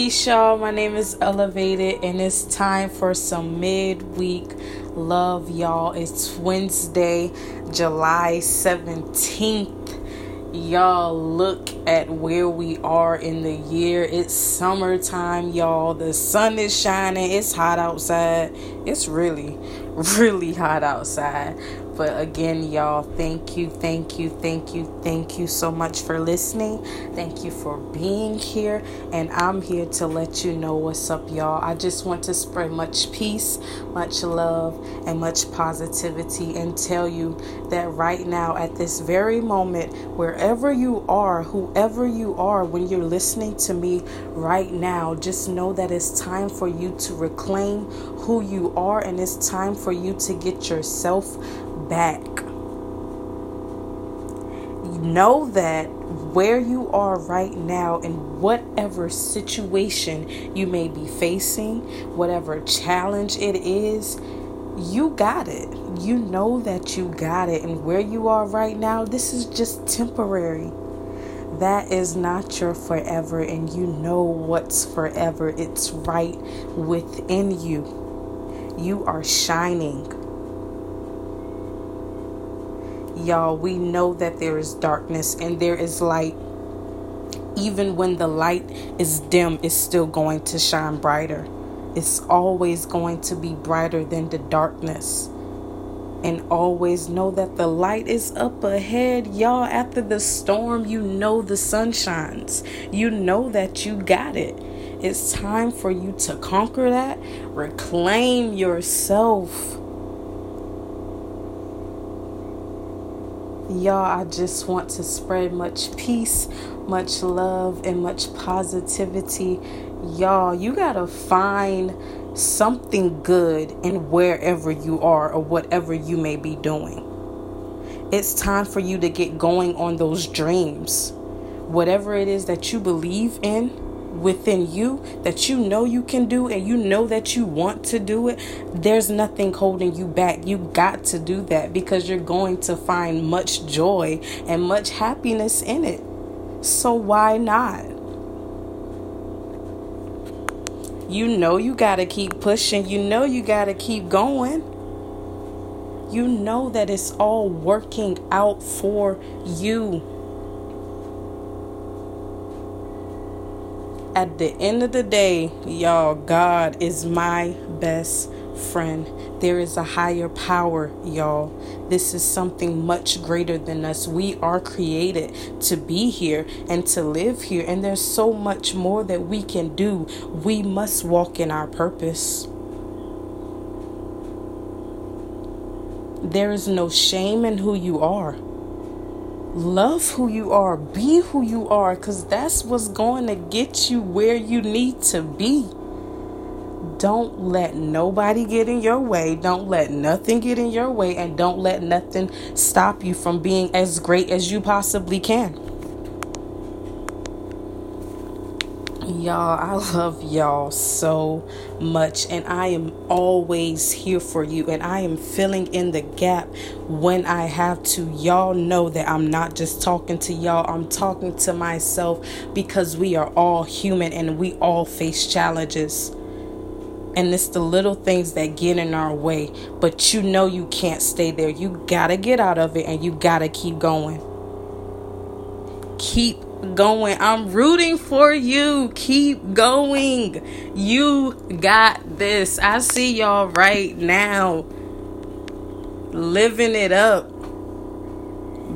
Peace, y'all. My name is eLuvated, and it's time for some midweek love, y'all. It's Wednesday, July 17th. Y'all, look at where we are in the year. It's summertime, y'all. The sun is shining. It's hot outside. It's really, really hot outside. But again, y'all, thank you, thank you, thank you, thank you so much for listening. Thank you for being here. And I'm here to let you know what's up, y'all. I just want to spread much peace, much love, and much positivity and tell you that right now, at this very moment, wherever you are, whoever you are, when you're listening to me right now, just know that it's time for you to reclaim who you are and it's time for you to get yourself back. You know that where you are right now, in whatever situation you may be facing, whatever challenge it is, you got it. You know that you got it. And where you are right now, this is just temporary. That is not your forever, and you know what's forever. It's right within you. You are shining y'all, we know that there is darkness and there is light. Even when the light is dim, it's still going to shine brighter. It's always going to be brighter than the darkness. And always know that the light is up ahead. Y'all, after the storm, you know the sun shines. You know that you got it. It's time for you to conquer that, reclaim yourself Y'all, I just want to spread much peace, much love, and much positivity. Y'all, you gotta find something good in wherever you are or whatever you may be doing. It's time for you to get going on those dreams. Whatever it is that you believe in, within you that you know you can do and you know that you want to do it, there's nothing holding you back. You got to do that because you're going to find much joy and much happiness in it. So why not? You know you got to keep pushing. You know you got to keep going. You know that it's all working out for you. At the end of the day, y'all, God is my best friend. There is a higher power, y'all. This is something much greater than us. We are created to be here and to live here, and there's so much more that we can do. We must walk in our purpose. There is no shame in who you are love who you are, be who you are, because that's what's going to get you where you need to be. Don't let nobody get in your way. Don't let nothing get in your way. And don't let nothing stop you from being as great as you possibly can. Y'all, I love y'all so much, and I am always here for you, and I am filling in the gap when I have to. Y'all know that I'm not just talking to y'all, I'm talking to myself because we are all human and we all face challenges. And it's the little things that get in our way, but you know you can't stay there. You gotta get out of it and you gotta keep going. Keep going. I'm rooting for you. Keep going. You got this. I see y'all right now living it up,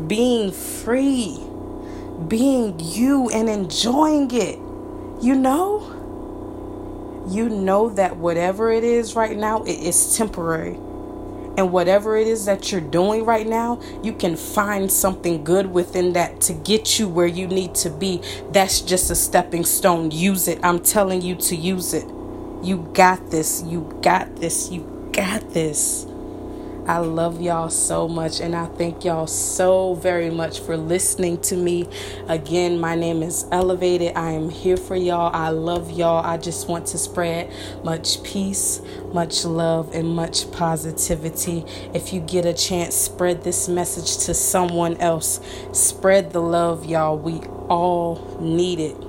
being free, being you and enjoying it. You know? You know that whatever it is right now, it is temporary. And whatever it is that you're doing right now, you can find something good within that to get you where you need to be. That's just a stepping stone. Use it. I'm telling you to use it. You got this. You got this. You got this. I love y'all so much, and I thank y'all so very much for listening to me. Again, my name is eLuvated. I am here for y'all. I love y'all. I just want to spread much peace, much love, and much positivity. If you get a chance, spread this message to someone else. Spread the love, y'all. We all need it.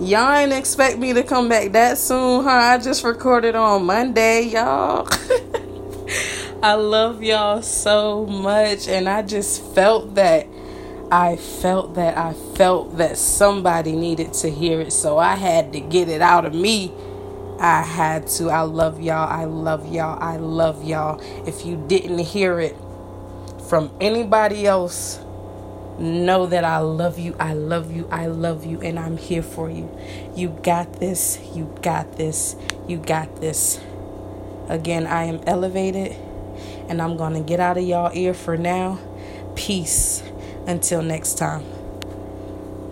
Y'all ain't expect me to come back that soon, huh? I just recorded on Monday, y'all. I love y'all so much, and I just felt that. I felt that. I felt that somebody needed to hear it, so I had to get it out of me. I had to. I love y'all. I love y'all. I love y'all. If you didn't hear it from anybody else, know that I love you. I love you. I love you. And I'm here for you. You got this. You got this. You got this. Again, I am eLuvated and I'm going to get out of y'all ear for now. Peace. Until next time.